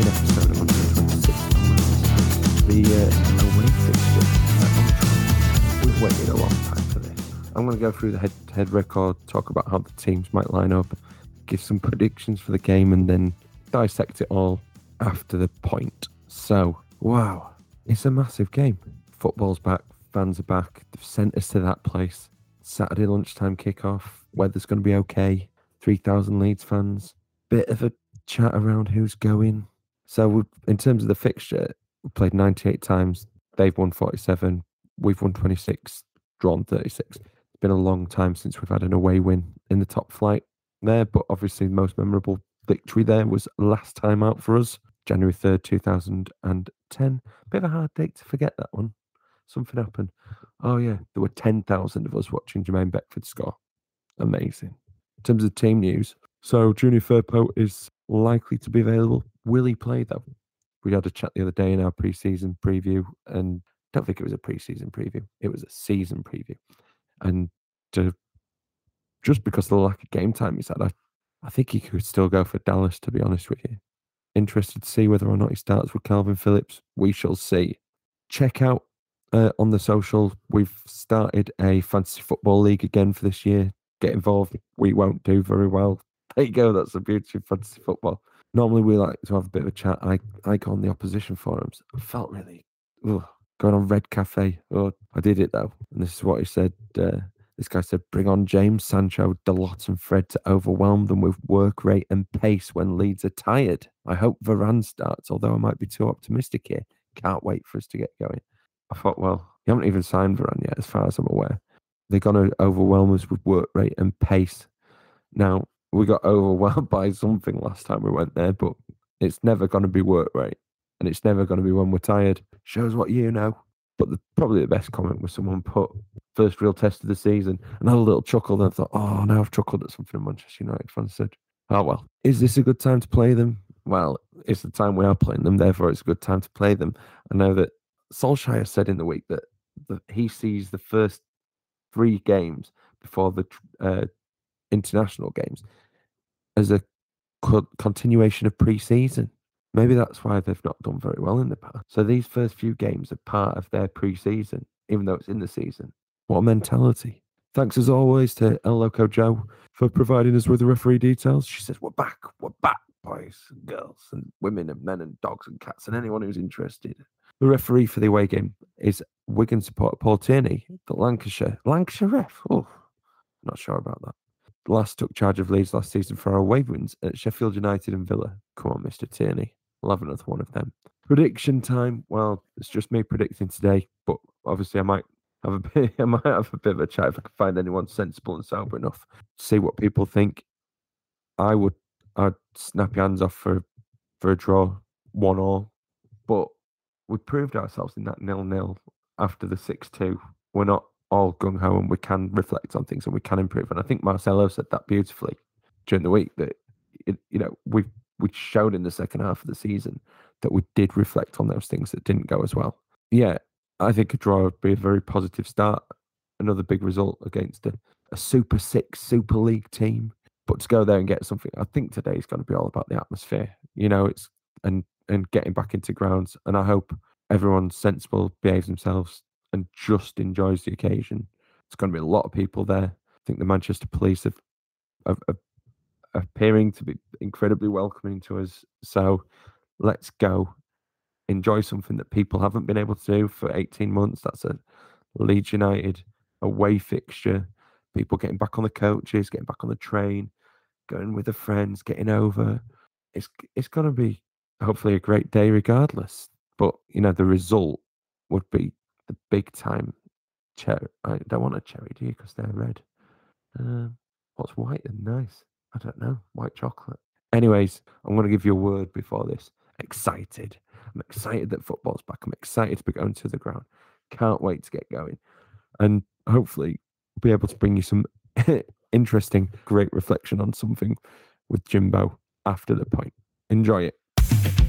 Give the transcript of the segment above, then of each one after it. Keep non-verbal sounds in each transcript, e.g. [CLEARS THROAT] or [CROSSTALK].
episode 126 the uh, away fixture at Old Trafford. We've waited a long time for this. I'm going to go through the head-to-head record, talk about how the teams might line up, give some predictions for the game, and then dissect it all after the point. So, wow, it's a massive game. Football's back, fans are back. They've sent us to that place. Saturday lunchtime kickoff. Weather's going to be okay. 3,000 Leeds fans. Bit of a chat around who's going. So, in terms of the fixture, we played 98 times. They've won 47. We've won 26, drawn 36. It's been a long time since we've had an away win in the top flight there, but obviously the most memorable victory there was last time out for us, January 3rd, 2010. Bit of a hard date to forget that one. Something happened. Oh, yeah, there were 10,000 of us watching Jermaine Beckford score. Amazing. In terms of team news, so Junior Firpo is likely to be available. Will he play though? We had a chat the other day in our preseason preview, and don't think it was a preseason preview. It was a season preview, and to, just because of the lack of game time he's had, I, I think he could still go for Dallas. To be honest with you, interested to see whether or not he starts with Calvin Phillips. We shall see. Check out uh, on the social. We've started a fantasy football league again for this year. Get involved. We won't do very well. There you go. That's the beauty of fantasy football normally we like to have a bit of a chat. I, I go on the opposition forums. I felt really ugh, going on Red Cafe. Oh, I did it though. And this is what he said. Uh, this guy said, bring on James, Sancho, Dalot, and Fred to overwhelm them with work rate and pace when Leeds are tired. I hope Varane starts, although I might be too optimistic here. Can't wait for us to get going. I thought, well, you haven't even signed Varane yet, as far as I'm aware. They're going to overwhelm us with work rate and pace. Now, we got [LAUGHS] overwhelmed by something last time we went there, but it's never going to be work rate and it's never going to be when we're tired. Shows what you know. But the, probably the best comment was someone put first real test of the season and had a little chuckle. Then thought, oh, now I've chuckled at something Manchester United fan said. Oh, well, is this a good time to play them? Well, it's the time we are playing them, therefore it's a good time to play them. I know that Solskjaer said in the week that, that he sees the first three games before the uh, international games as a co- continuation of pre-season. Maybe that's why they've not done very well in the past. So these first few games are part of their pre-season, even though it's in the season. What a mentality! Thanks as always to El Loco Joe for providing us with the referee details. She says, "We're back, we're back, boys and girls, and women and men and dogs and cats, and anyone who's interested." The referee for the away game is Wigan supporter Paul Tierney, the Lancashire Lancashire ref. Oh, not sure about that last took charge of Leeds last season for our away wins at Sheffield United and Villa. Come on, Mr. Tierney. I'll have another one of them. Prediction time. Well, it's just me predicting today, but obviously I might have a [LAUGHS] bit I might have a bit of a chat if I can find anyone sensible and sober enough. See what people think. I would I'd snap your hands off for for a draw, one all. But we proved ourselves in that nil nil after the six two. We're not all gung ho and we can reflect on things and we can improve. And I think Marcelo said that beautifully during the week that it, you know we we showed in the second half of the season that we did reflect on those things that didn't go as well. Yeah, I think a draw would be a very positive start. Another big result against a, a Super Six Super League team. But to go there and get something, I think today is going to be all about the atmosphere. You know, it's and and getting back into grounds. And I hope everyone's sensible, behaves themselves, and just enjoys the occasion. It's going to be a lot of people there. I think the Manchester Police have, have, have appearing to be incredibly welcoming to us. So let's go enjoy something that people haven't been able to do for 18 months. That's a Leeds United away fixture. People getting back on the coaches, getting back on the train, going with their friends, getting over. It's it's going to be hopefully a great day regardless. But you know the result would be the big time cherry. I don't want a cherry, do you? Because they're red. Um, what's white and nice? I don't know. White chocolate. Anyways, I'm going to give you a word before this. Excited. I'm excited that football's back. I'm excited to be going to the ground. Can't wait to get going. And hopefully be able to bring you some [LAUGHS] interesting, great reflection on something with Jimbo after the point. Enjoy it.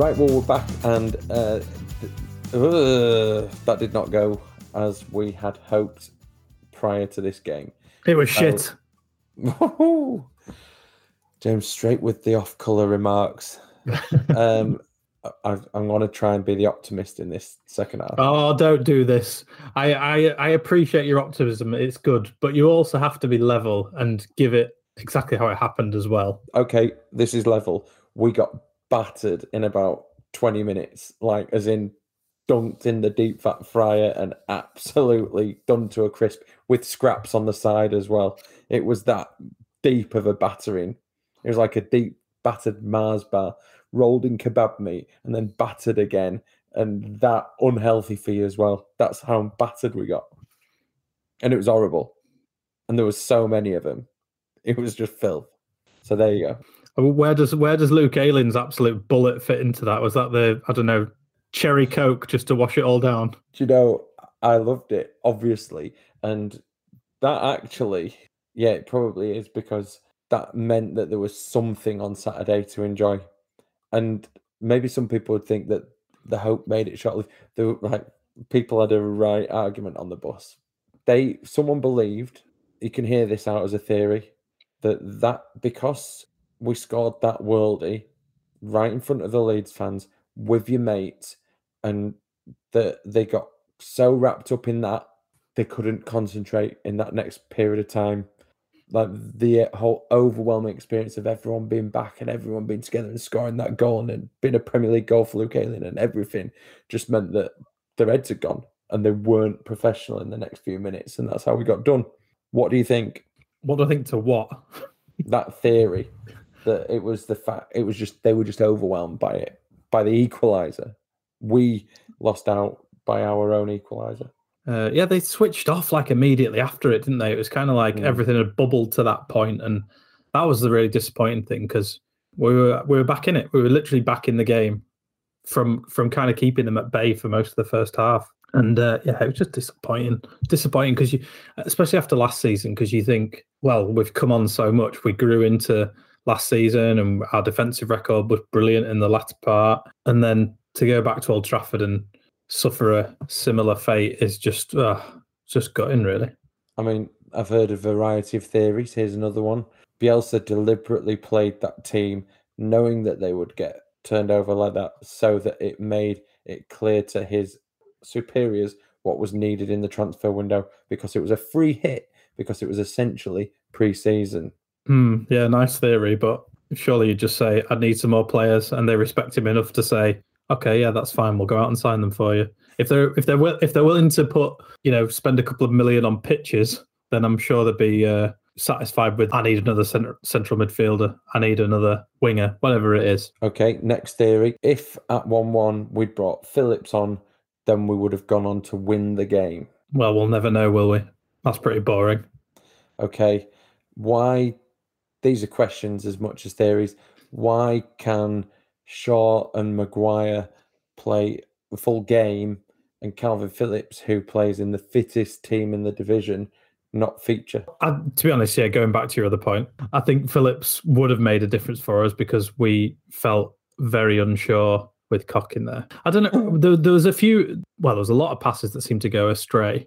Right, well, we're back, and uh, uh, that did not go as we had hoped prior to this game. It was shit. [LAUGHS] James, straight with the off color remarks. [LAUGHS] um, I, am going to try and be the optimist in this second half. Oh, don't do this. I, I, I appreciate your optimism. It's good, but you also have to be level and give it exactly how it happened as well. Okay, this is level. We got battered in about 20 minutes, like as in dunked in the deep fat fryer and absolutely done to a crisp with scraps on the side as well. It was that deep of a battering. It was like a deep battered Mars bar rolled in kebab meat and then battered again. And that unhealthy for you as well. That's how battered we got. And it was horrible. And there was so many of them. It was just filth. So there you go. Where does where does Luke Ayling's absolute bullet fit into that? Was that the I don't know cherry coke just to wash it all down. Do you know, I loved it, obviously. And that actually, yeah, it probably is because that meant that there was something on Saturday to enjoy. And maybe some people would think that the hope made it short were like people had a right argument on the bus. They someone believed, you can hear this out as a theory, that that because we scored that worldie right in front of the Leeds fans with your mates and that they got so wrapped up in that they couldn't concentrate in that next period of time. Like the whole overwhelming experience of everyone being back and everyone being together and scoring that goal and being a Premier League goal for Luke Ayling and everything just meant that their heads had gone and they weren't professional in the next few minutes. And that's how we got done. What do you think? What do I think to what? that theory that it was the fact, it was just, they were just overwhelmed by it, by the equalizer we lost out by our own equaliser. Uh, yeah, they switched off like immediately after it, didn't they? It was kind of like mm. everything had bubbled to that point, and that was the really disappointing thing because we were we were back in it. We were literally back in the game from from kind of keeping them at bay for most of the first half. And uh, yeah, it was just disappointing. Disappointing because you, especially after last season, because you think, well, we've come on so much. We grew into last season, and our defensive record was brilliant in the latter part. And then to go back to Old Trafford and suffer a similar fate is just uh, just gutting, really. I mean, I've heard a variety of theories. Here's another one. Bielsa deliberately played that team knowing that they would get turned over like that so that it made it clear to his superiors what was needed in the transfer window because it was a free hit because it was essentially pre-season. Mm, yeah, nice theory, but surely you just say I need some more players, and they respect him enough to say okay, yeah, that's fine. We'll go out and sign them for you. If they're if they're if they're willing to put you know spend a couple of million on pitches, then I'm sure they'd be uh, satisfied with. I need another center, central midfielder. I need another winger, whatever it is. Okay, next theory. If at one-one we'd brought Phillips on, then we would have gone on to win the game. Well, we'll never know, will we? That's pretty boring. Okay, why? These are questions as much as theories. Why can Shaw and Maguire play the full game, and Calvin Phillips, who plays in the fittest team in the division, not feature. I, to be honest, yeah, going back to your other point, I think Phillips would have made a difference for us because we felt very unsure with Koch in there. I don't know. [CLEARS THROAT] There, there was a few, well, there was a lot of passes that seemed to go astray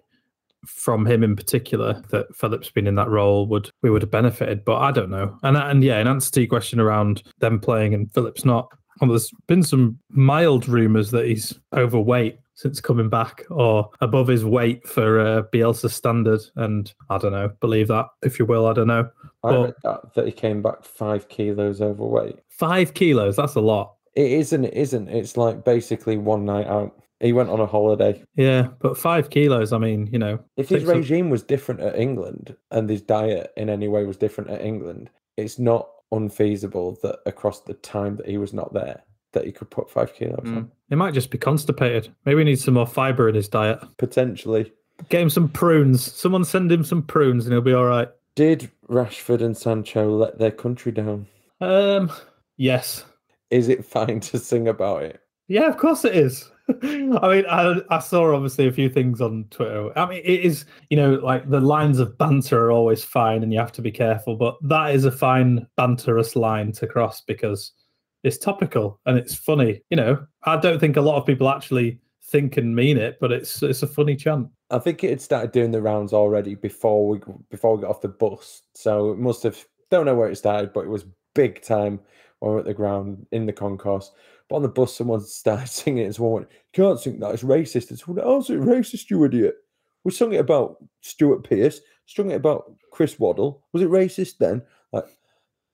from him in particular that Phillips being in that role would we would have benefited, but I don't know. And and yeah, in answer to your question around them playing and Phillips not, well, there's been some mild rumours that he's overweight since coming back or above his weight for uh, Bielsa standard. And I don't know, believe that if you will. I don't know. I but read that, that he came back five kilos overweight. Five kilos, that's a lot. It isn't, it isn't. It's like basically one night out. He went on a holiday. Yeah, but five kilos, I mean, you know. If his regime was different at England and his diet in any way was different at England, it's not unfeasible that across the time that he was not there, that he could put five kilos mm. on. He might just be constipated. Maybe he needs some more fiber in his diet. Potentially. Get him some prunes. Someone send him some prunes and he'll be all right. Did Rashford and Sancho let their country down? Um, yes. Is it fine to sing about it? Yeah, of course it is. I mean, I, I saw obviously a few things on Twitter. I mean, it is, you know, like the lines of banter are always fine and you have to be careful, but that is a fine banterous line to cross because it's topical and it's funny. You know, I don't think a lot of people actually think and mean it, but it's it's a funny chant. I think it had started doing the rounds already before we before we got off the bus. So it must have don't know where it started, but it was big time when we were at the ground in the concourse. But on the bus, someone started [LAUGHS] singing it. Someone went, "You can't sing that; it's racist." It's what else is racist, you idiot? We sung it about Stuart Pearce, sung it about Chris Waddle. Was it racist then? Like,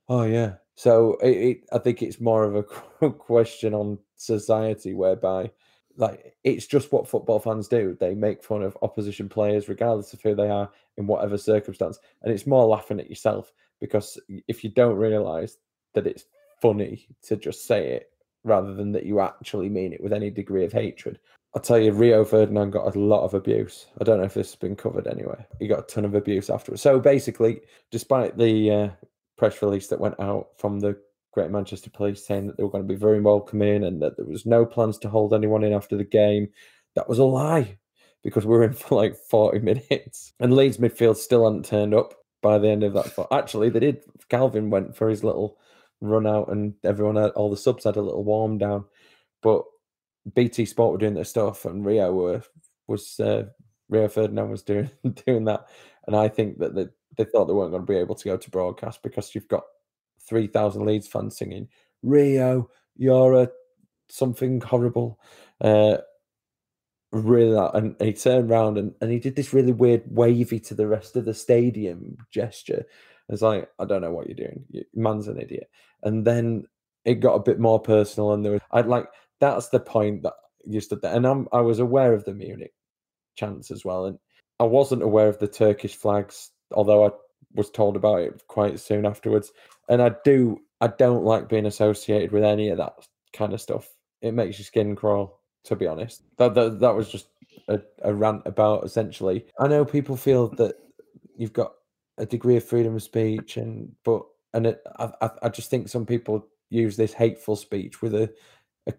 oh yeah, so it, it, I think it's more of a [LAUGHS] question on society whereby, like, it's just what football fans do. They make fun of opposition players, regardless of who they are, in whatever circumstance. And it's more laughing at yourself because if you don't realize that it's funny to just say it rather than that you actually mean it with any degree of hatred. I'll tell you, Rio Ferdinand got a lot of abuse. I don't know if this has been covered anyway. He got a ton of abuse afterwards. So basically, despite the uh, press release that went out from the Great Manchester Police saying that they were going to be very welcoming and that there was no plans to hold anyone in after the game. That was a lie because we were in for like 40 [LAUGHS] minutes. And Leeds midfield still hadn't turned up by the end of that. Actually, they did. Calvin went for his little run out and everyone, had, all the subs had a little warm down. But BT Sport were doing their stuff and Rio were, was, uh, Rio Ferdinand was doing [LAUGHS] doing that. And I think that the they thought they weren't going to be able to go to broadcast because you've got 3,000 Leeds fans singing, Rio, you're a something horrible. Uh, really, and he turned around and, and he did this really weird wavy to the rest of the stadium gesture. It's like, I don't know what you're doing. man's an idiot. And then it got a bit more personal, and there was, I'd like, that's the point that you stood there. And I'm, I was aware of the Munich chants as well. And I wasn't aware of the Turkish flags although I was told about it quite soon afterwards. And I do, I don't like being associated with any of that kind of stuff. It makes your skin crawl, to be honest. That that, that was just a, a rant about essentially. I know people feel that you've got a degree of freedom of speech, and but and it, I I just think some people use this hateful speech with a, a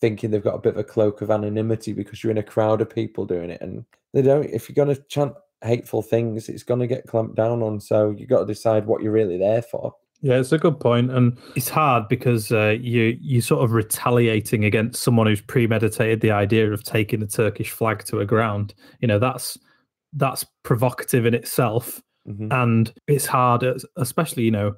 thinking they've got a bit of a cloak of anonymity because you're in a crowd of people doing it, and they don't. If you're going to chant hateful things, it's going to get clamped down on. So you got to decide what you're really there for. Yeah, it's a good point, and it's hard because uh, you you sort of retaliating against someone who's premeditated the idea of taking the Turkish flag to a ground. You know, that's that's provocative in itself, mm-hmm. and it's hard, especially you know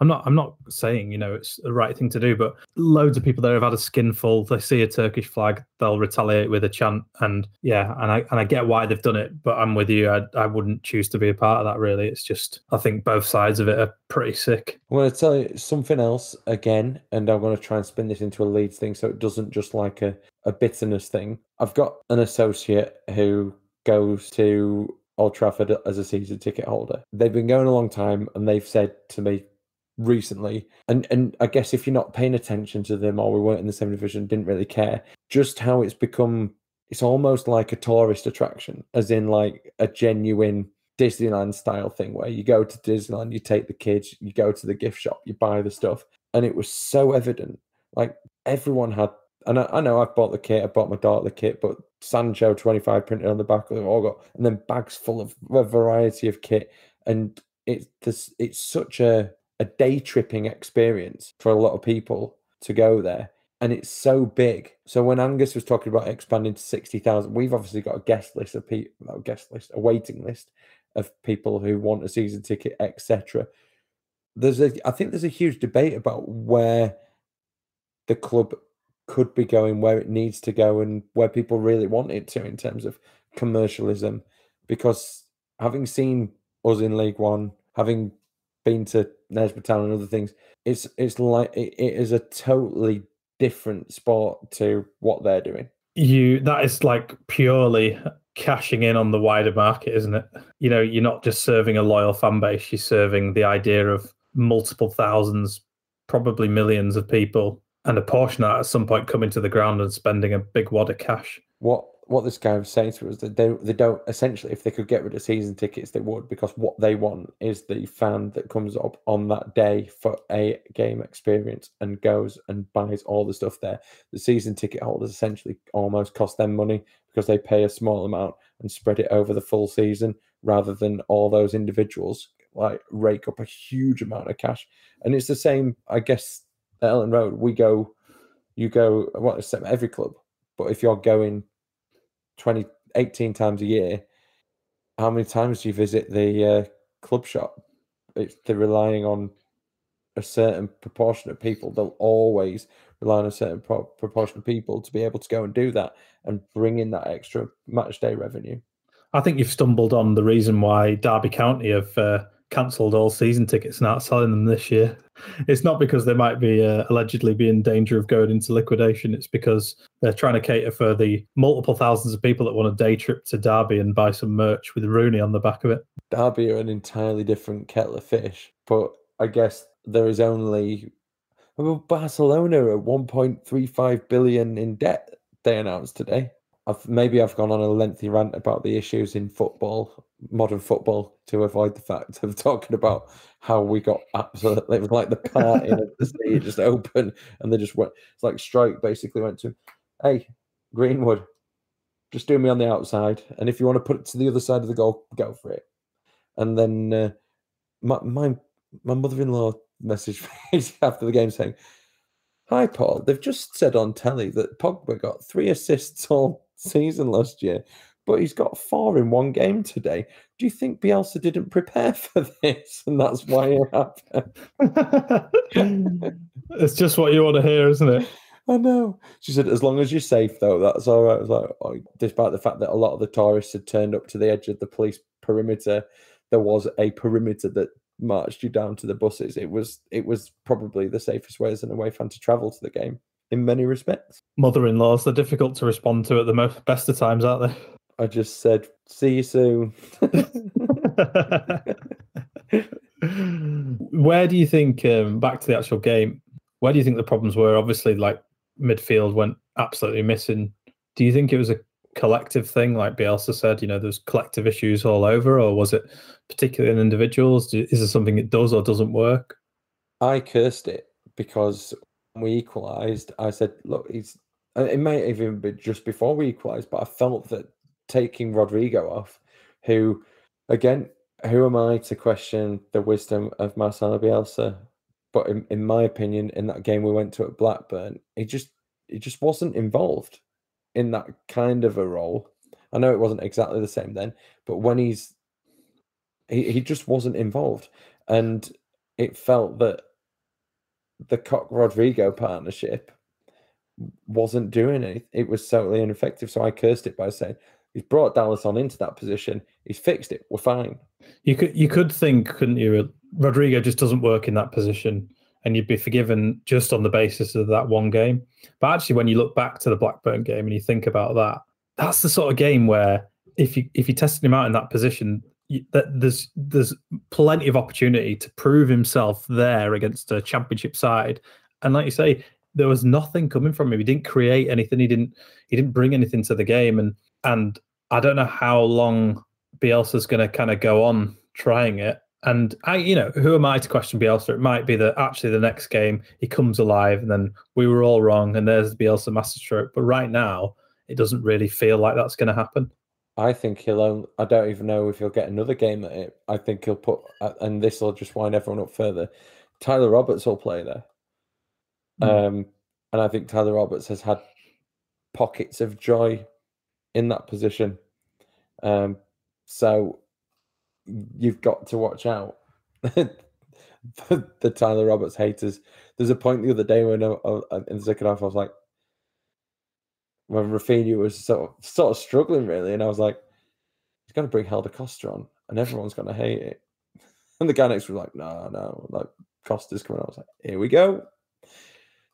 I'm not I'm not saying you know it's the right thing to do, but loads of people there have had a skinful. They see a Turkish flag, they'll retaliate with a chant, and yeah, and I and I get why they've done it, but I'm with you. I I wouldn't choose to be a part of that. Really, it's just I think both sides of it are pretty sick. I'm going to tell you something else again, and I'm going to try and spin this into a Leeds thing, so it doesn't just like a a bitterness thing. I've got an associate who goes to Old Trafford as a season ticket holder. They've been going a long time, and they've said to me recently, and and I guess if you're not paying attention to them or we weren't in the same division, didn't really care, just how it's become. It's almost like a tourist attraction, as in like a genuine Disneyland style thing where you go to Disneyland, you take the kids, you go to the gift shop, you buy the stuff, and it was so evident. Like everyone had. And I, I know I've bought the kit, I bought my daughter the kit, but Sancho 25 printed on the back, they've all got, and then bags full of a variety of kit. And it's this, it's such a, a day tripping experience for a lot of people to go there. And it's so big. So when Angus was talking about expanding to 60,000, we've obviously got a guest list of people, a guest list, a waiting list of people who want a season ticket, etc. There's a, I think there's a huge debate about where the club could be going, where it needs to go, and where people really want it to in terms of commercialism. Because having seen us in League One, having been to Nesbitt Town and other things, it's it's like it, it is a totally different sport to what they're doing. You that is like purely cashing in on the wider market, isn't it? You know, you're not just serving a loyal fan base, you're serving the idea of multiple thousands, probably millions of people, and a portion of that at some point coming to the ground and spending a big wad of cash. What what this guy was saying to us that they they don't essentially if they could get rid of season tickets they would because what they want is the fan that comes up on that day for a game experience and goes and buys all the stuff there. The season ticket holders essentially almost cost them money because they pay a small amount and spread it over the full season rather than all those individuals like rake up a huge amount of cash. And it's the same, I guess, at Elland Road. We go, you go, well, every club, but if you're going 20, 18 times a year, how many times do you visit the uh, club shop? It's, they're relying on a certain proportion of people. They'll always rely on a certain pro- proportion of people to be able to go and do that and bring in that extra match day revenue. I think you've stumbled on the reason why Derby County have uh, cancelled all season tickets and aren't selling them this year. It's not because they might be uh, allegedly be in danger of going into liquidation. It's because they're trying to cater for the multiple thousands of people that want a day trip to Derby and buy some merch with Rooney on the back of it. Derby are an entirely different kettle of fish, but I guess there is only well, Barcelona at 1.35 billion in debt. They announced today. I've, maybe I've gone on a lengthy rant about the issues in football, modern football, to avoid the fact of [LAUGHS] talking about how we got absolutely like the party of the sea just open and they just went. It's like Struijk basically went to, hey Greenwood, just do me on the outside, and if you want to put it to the other side of the goal, go for it. And then uh, my my my mother-in-law messaged [LAUGHS] me after the game saying, "Hi Paul, they've just said on telly that Pogba got three assists all season last year, but he's got four in one game today. Do you think Bielsa didn't prepare [LAUGHS] for this, and that's why it happened?" [LAUGHS] it's just what you want to hear, isn't it? [LAUGHS] I know. She said, as long as you're safe, though, that's all right. I was like, oh, despite the fact that a lot of the tourists had turned up to the edge of the police perimeter, there was a perimeter that marched you down to the buses. It was it was probably the safest way as an away fan to travel to the game in many respects. Mother-in-laws, they're difficult to respond to at the most best of times, aren't they? I just said, "See you soon." [LAUGHS] where do you think? Um, back to the actual game. Where do you think the problems were? Obviously, like midfield went absolutely missing. Do you think it was a collective thing, like Bielsa said? You know, there's collective issues all over, or was it particularly in individuals? Is there something it does or doesn't work? I cursed it because we equalised. I said, look, he's. Uh, it may even be just before we equalised, but I felt that taking Rodrigo off, who, again, who am I to question the wisdom of Marcelo Bielsa? But in, in my opinion, in that game we went to at Blackburn, he just he just wasn't involved in that kind of a role. I know it wasn't exactly the same then, but when he's he, he just wasn't involved. And it felt that the Koch Rodrigo partnership wasn't doing anything. It was totally ineffective. So I cursed it by saying, he's brought Dallas on into that position. He's fixed it. We're fine. You could you could think, couldn't you? Rodrigo just doesn't work in that position, and you'd be forgiven just on the basis of that one game. But actually, when you look back to the Blackburn game and you think about that, that's the sort of game where if you if you tested him out in that position, that there's there's plenty of opportunity to prove himself there against a championship side. And like you say, there was nothing coming from him. He didn't create anything. He didn't he didn't bring anything to the game. And and I don't know how long Bielsa's going to kind of go on trying it. And I, you know, who am I to question Bielsa? It might be that actually the next game he comes alive, and then we were all wrong, and there's the Bielsa masterstroke. But right now, it doesn't really feel like that's going to happen. I think he'll. Own, I don't even know if he'll get another game at it. I think he'll put, uh, and this will just wind everyone up further. Tyler Roberts will play there, mm. um, and I think Tyler Roberts has had pockets of joy in that position. Um, so you've got to watch out. the, [LAUGHS] the, Tyler Roberts haters. There's a point the other day when I, I, in the second half I was like, when Raphinha was sort of, sort of struggling really, and I was like, he's going to bring Helder Costa on, and everyone's going to hate it. [LAUGHS] And the guy next was like, no, no, like Costa's coming. I was like, here we go.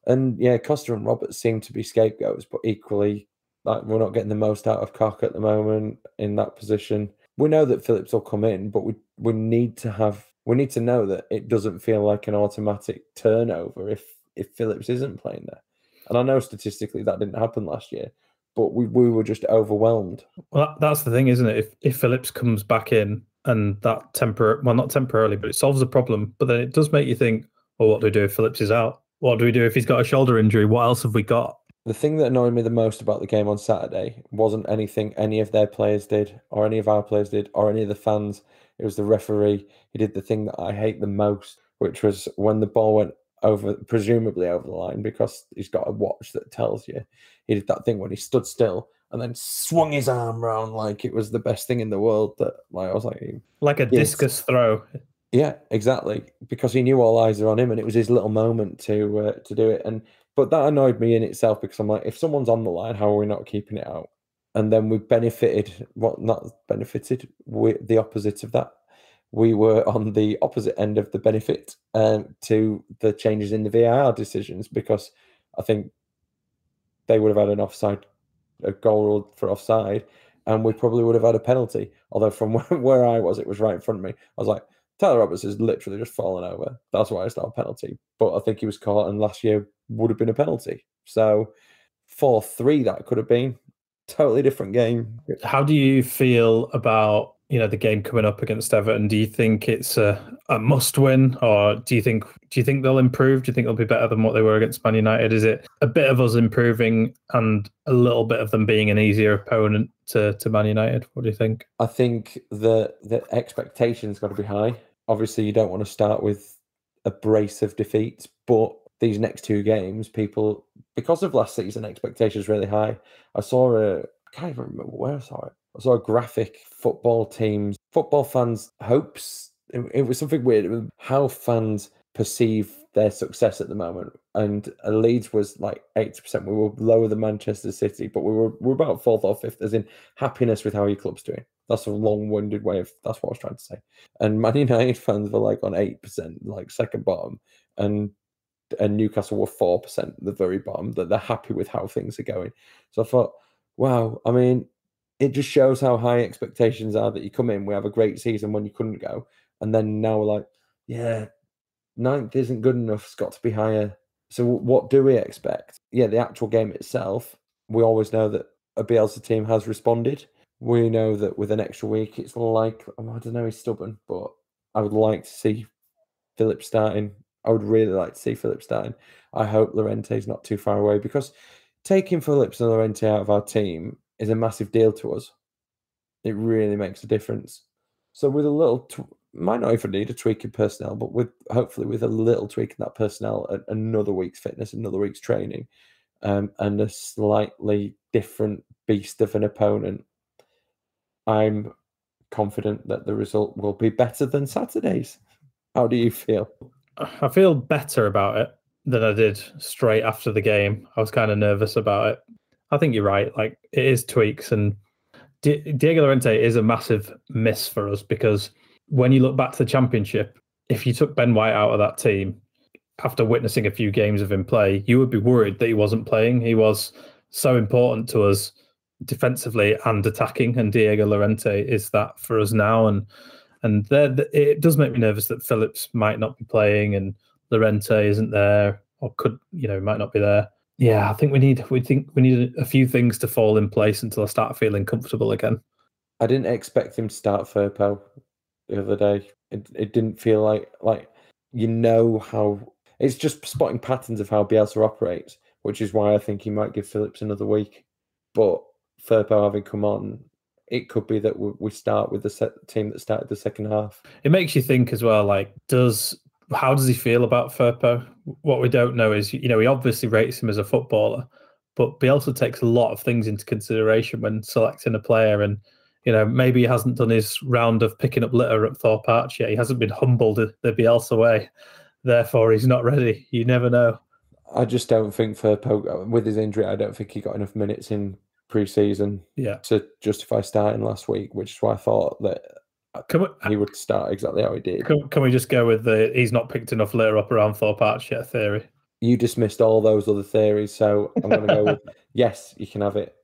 And yeah, Costa and Roberts seem to be scapegoats, but equally, like we're not getting the most out of Koch at the moment in that position. We know that Phillips will come in, but we we need to have we need to know that it doesn't feel like an automatic turnover if if Phillips isn't playing there. And I know statistically that didn't happen last year, but we, we were just overwhelmed. Well, that's the thing, isn't it? If if Phillips comes back in and that temporary, well, not temporarily, but it solves the problem. But then it does make you think, well, what do we do if Phillips is out? What do we do if he's got a shoulder injury? What else have we got? The thing that annoyed me the most about the game on Saturday wasn't anything any of their players did, or any of our players did, or any of the fans. It was the referee. He did the thing that I hate the most, which was when the ball went over, presumably over the line, because he's got a watch that tells you. He did that thing when he stood still and then swung his arm around like it was the best thing in the world. That like I was like, like a yes. discus throw. Yeah, exactly. Because he knew all eyes are on him, and it was his little moment to uh, to do it. And but that annoyed me in itself because I'm like, if someone's on the line, how are we not keeping it out? And then we benefited. What not benefited? We, the opposite of that we were on the opposite end of the benefit um, to the changes in the VAR decisions because I think they would have had an offside, a goal for offside, and we probably would have had a penalty. Although from [LAUGHS] where I was, it was right in front of me. I was like, Tyler Roberts is literally just fallen over. That's why it's not a penalty. But I think he was caught, and last year would have been a penalty. So 4 3, that could have been. Totally different game. How do you feel about you know the game coming up against Everton, do you think it's a, a must win, or do you think do you think they'll improve? Do you think they'll be better than what they were against Man United? Is it a bit of us improving and a little bit of them being an easier opponent to, to Man United? What do you think? I think the the expectations got to be high. Obviously, you don't want to start with a brace of defeats, but these next two games, people because of last season, expectations really high. I saw a I can't even remember where I saw it Saw a graphic football teams, football fans' hopes. It, it was something weird. how fans perceive their success at the moment. And Leeds was like 80%. We were lower than Manchester City, but we were, we were about fourth or fifth, as in happiness with how your club's doing. That's a long winded way of that's what I was trying to say. And Man [LAUGHS] United fans were like on 8%, like second bottom. And and Newcastle were 4%, the very bottom, that they're happy with how things are going. So I thought, wow, I mean, it just shows how high expectations are that you come in. We have a great season when you couldn't go, and then now we're like, yeah, ninth isn't good enough. It's got to be higher. So what do we expect? Yeah, the actual game itself. We always know that a Bielsa team has responded. We know that with an extra week, it's like oh, I don't know, he's stubborn, but I would like to see Philip starting. I would really like to see Philip starting. I hope Llorente is not too far away because taking Phillips and Llorente out of our team is a massive deal to us. It really makes a difference. So with a little, might not even need a tweak in personnel, but with hopefully with a little tweak in that personnel, another week's fitness, another week's training, um, and a slightly different beast of an opponent, I'm confident that the result will be better than Saturday's. How do you feel? I feel better about it than I did straight after the game. I was kind of nervous about it I think you're right. Like it is tweaks, and Di- Diego Llorente is a massive miss for us because when you look back to the championship, if you took Ben White out of that team after witnessing a few games of him play, you would be worried that he wasn't playing. He was so important to us defensively and attacking, and Diego Llorente is that for us now. And and there, it does make me nervous that Phillips might not be playing and Llorente isn't there, or could you know might not be there. Yeah, I think we need we think we need a few things to fall in place until I start feeling comfortable again. I didn't expect him to start Firpo the other day. It, it didn't feel like like you know how it's just spotting patterns of how Bielsa operates, which is why I think he might give Phillips another week. But Firpo having come on, it could be that we start with the set team that started the second half. It makes you think as well. Like, does how does he feel about Firpo? What we don't know is, you know, he obviously rates him as a footballer, but Bielsa takes a lot of things into consideration when selecting a player. And you know, maybe he hasn't done his round of picking up litter at Thorpe Arch yet. He hasn't been humbled the Bielsa way. Therefore, he's not ready. You never know. I just don't think Firpo, with his injury, I don't think he got enough minutes in pre-season yeah. to justify starting last week, which is why I thought that Uh, we, uh, he would start exactly how he did. Can, can, we just go with the he's not picked enough litter up around Thorpe Arch yet theory? You dismissed all those other theories, so I'm going to go with [LAUGHS] yes, you can have it.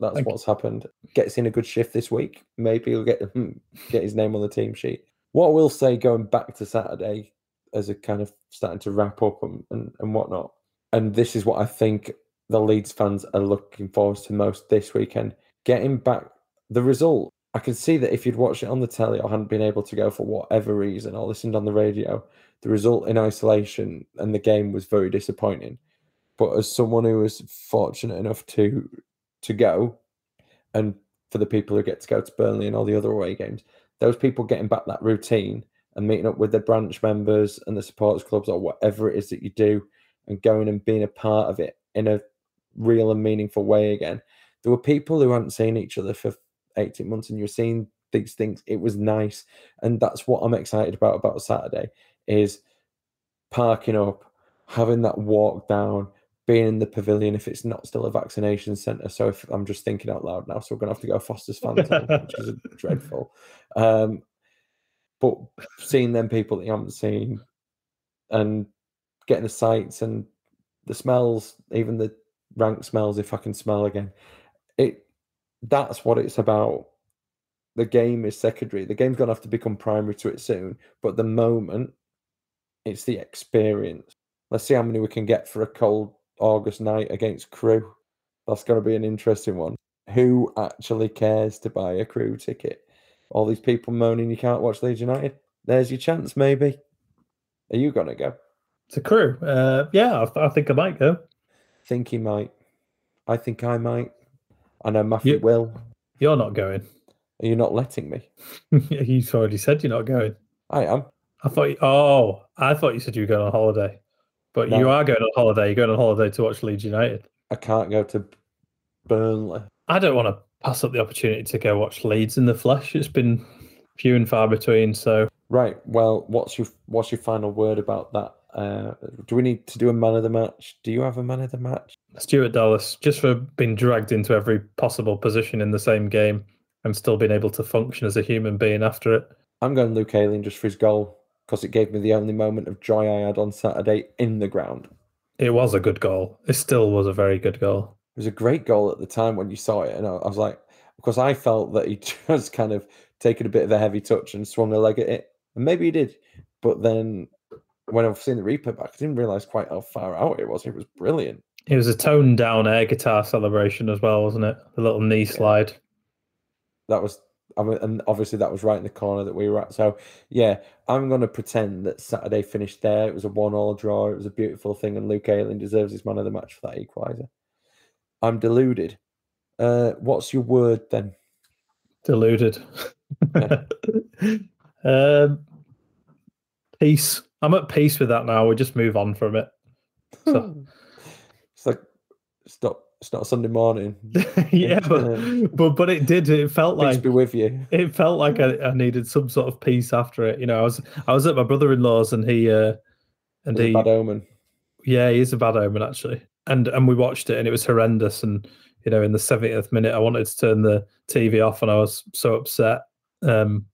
That's Thank what's you. happened. Gets in a good shift this week. Maybe he'll get [LAUGHS] hmm, get his name on the team sheet. What we'll say, going back to Saturday, as a kind of starting to wrap up and, and, and whatnot, and this is what I think the Leeds fans are looking forward to most this weekend. Getting back the result. I can see that if you'd watched it on the telly or hadn't been able to go for whatever reason or listened on the radio, the result in isolation and the game was very disappointing. But as someone who was fortunate enough to to go, and for the people who get to go to Burnley and all the other away games, those people getting back that routine and meeting up with their branch members and the supporters clubs or whatever it is that you do and going and being a part of it in a real and meaningful way again. There were people who hadn't seen each other for 18 months and you're seeing these things. It was nice. And that's what I'm excited about about Saturday is parking up, having that walk down, being in the pavilion if it's not still a vaccination centre. So if I'm just thinking out loud now, so we're gonna have to go Foster's Phantom, which is [LAUGHS] dreadful. Um, but seeing them people that you haven't seen and getting the sights and the smells, even the rank smells if I can smell again. It that's what it's about. The game is secondary. The game's gonna have to become primary to it soon. But the moment it's the experience. Let's see how many we can get for a cold August night against Crewe. That's gonna be an interesting one. Who actually cares to buy a Crewe ticket? All these people moaning you can't watch Leeds United. There's your chance, maybe. Are you gonna go? To Crewe? uh, yeah, I, I think I might go think he might. I think I might. I know Matthew you, will. You're not going. Are you not letting me? [LAUGHS] You've already said you're not going. I am. I thought. You, oh, I thought you said you were going on holiday, but no. you are going on holiday. You're going on holiday to watch Leeds United. I can't go to Burnley. I don't want to pass up the opportunity to go watch Leeds in the flesh. It's been few and far between. So right. Well, what's your what's your final word about that uh, do we need to do a man of the match? Do you have a man of the match? Stuart Dallas, just for being dragged into every possible position in the same game and still being able to function as a human being after it. I'm going Luke Ayling just for his goal because it gave me the only moment of joy I had on Saturday in the ground. It was a good goal. It still was a very good goal. It was a great goal at the time when you saw it, and I was like, because I felt that he [LAUGHS] just kind of taken a bit of a heavy touch and swung a leg at it, and maybe he did, but then when I've seen the replay back, I didn't realize quite how far out it was. It was brilliant. It was a toned down air guitar celebration as well, wasn't it? The little knee slide. That was, I mean, and obviously that was right in the corner that we were at. So yeah, I'm going to pretend that Saturday finished there. It was a one-all draw. It was a beautiful thing, and Luke Ayling deserves his man of the match for that equaliser. I'm deluded. Uh, what's your word then? Deluded. [LAUGHS] um, peace. I'm at peace with that now. We just move on from it. So. it's like it's not it's not Sunday morning. [LAUGHS] yeah, but, but but it did. It felt like be with you. It felt like I, I, needed some sort of peace after it. You know, I was I was at my brother-in-law's and he uh and he bad omen. Yeah, he is a bad omen actually. And and we watched it and it was horrendous. And you know, in the 70th minute, I wanted to turn the TV off and I was so upset. Um,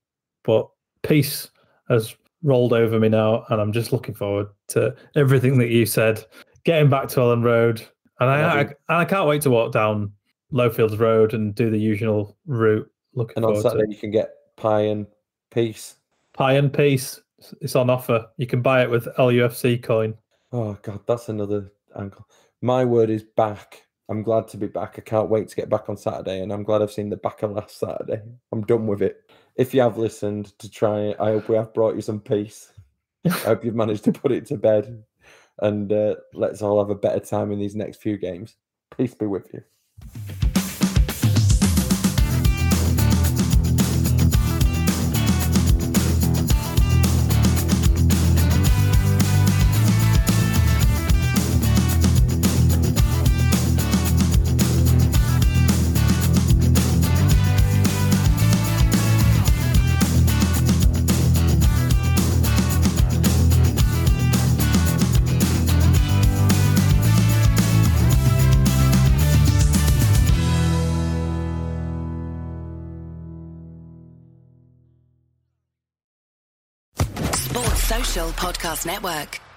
but peace has rolled over me now, and I'm just looking forward to everything that you said. Getting back to Elland Road, and I, I, I can't wait to walk down Lowfields Road and do the usual route. Looking and on Saturday you can get pie and peace. Pie and peace. It's on offer. You can buy it with LUFC coin. Oh god, that's another angle. My word is back I'm glad to be back. I can't wait to get back on Saturday, and I'm glad I've seen the back of last Saturday. I'm done with it. If you have listened to try it, I hope we have brought you some peace. I hope you've managed to put it to bed, and uh, let's all have a better time in these next few games. Peace be with you. Podcast Network.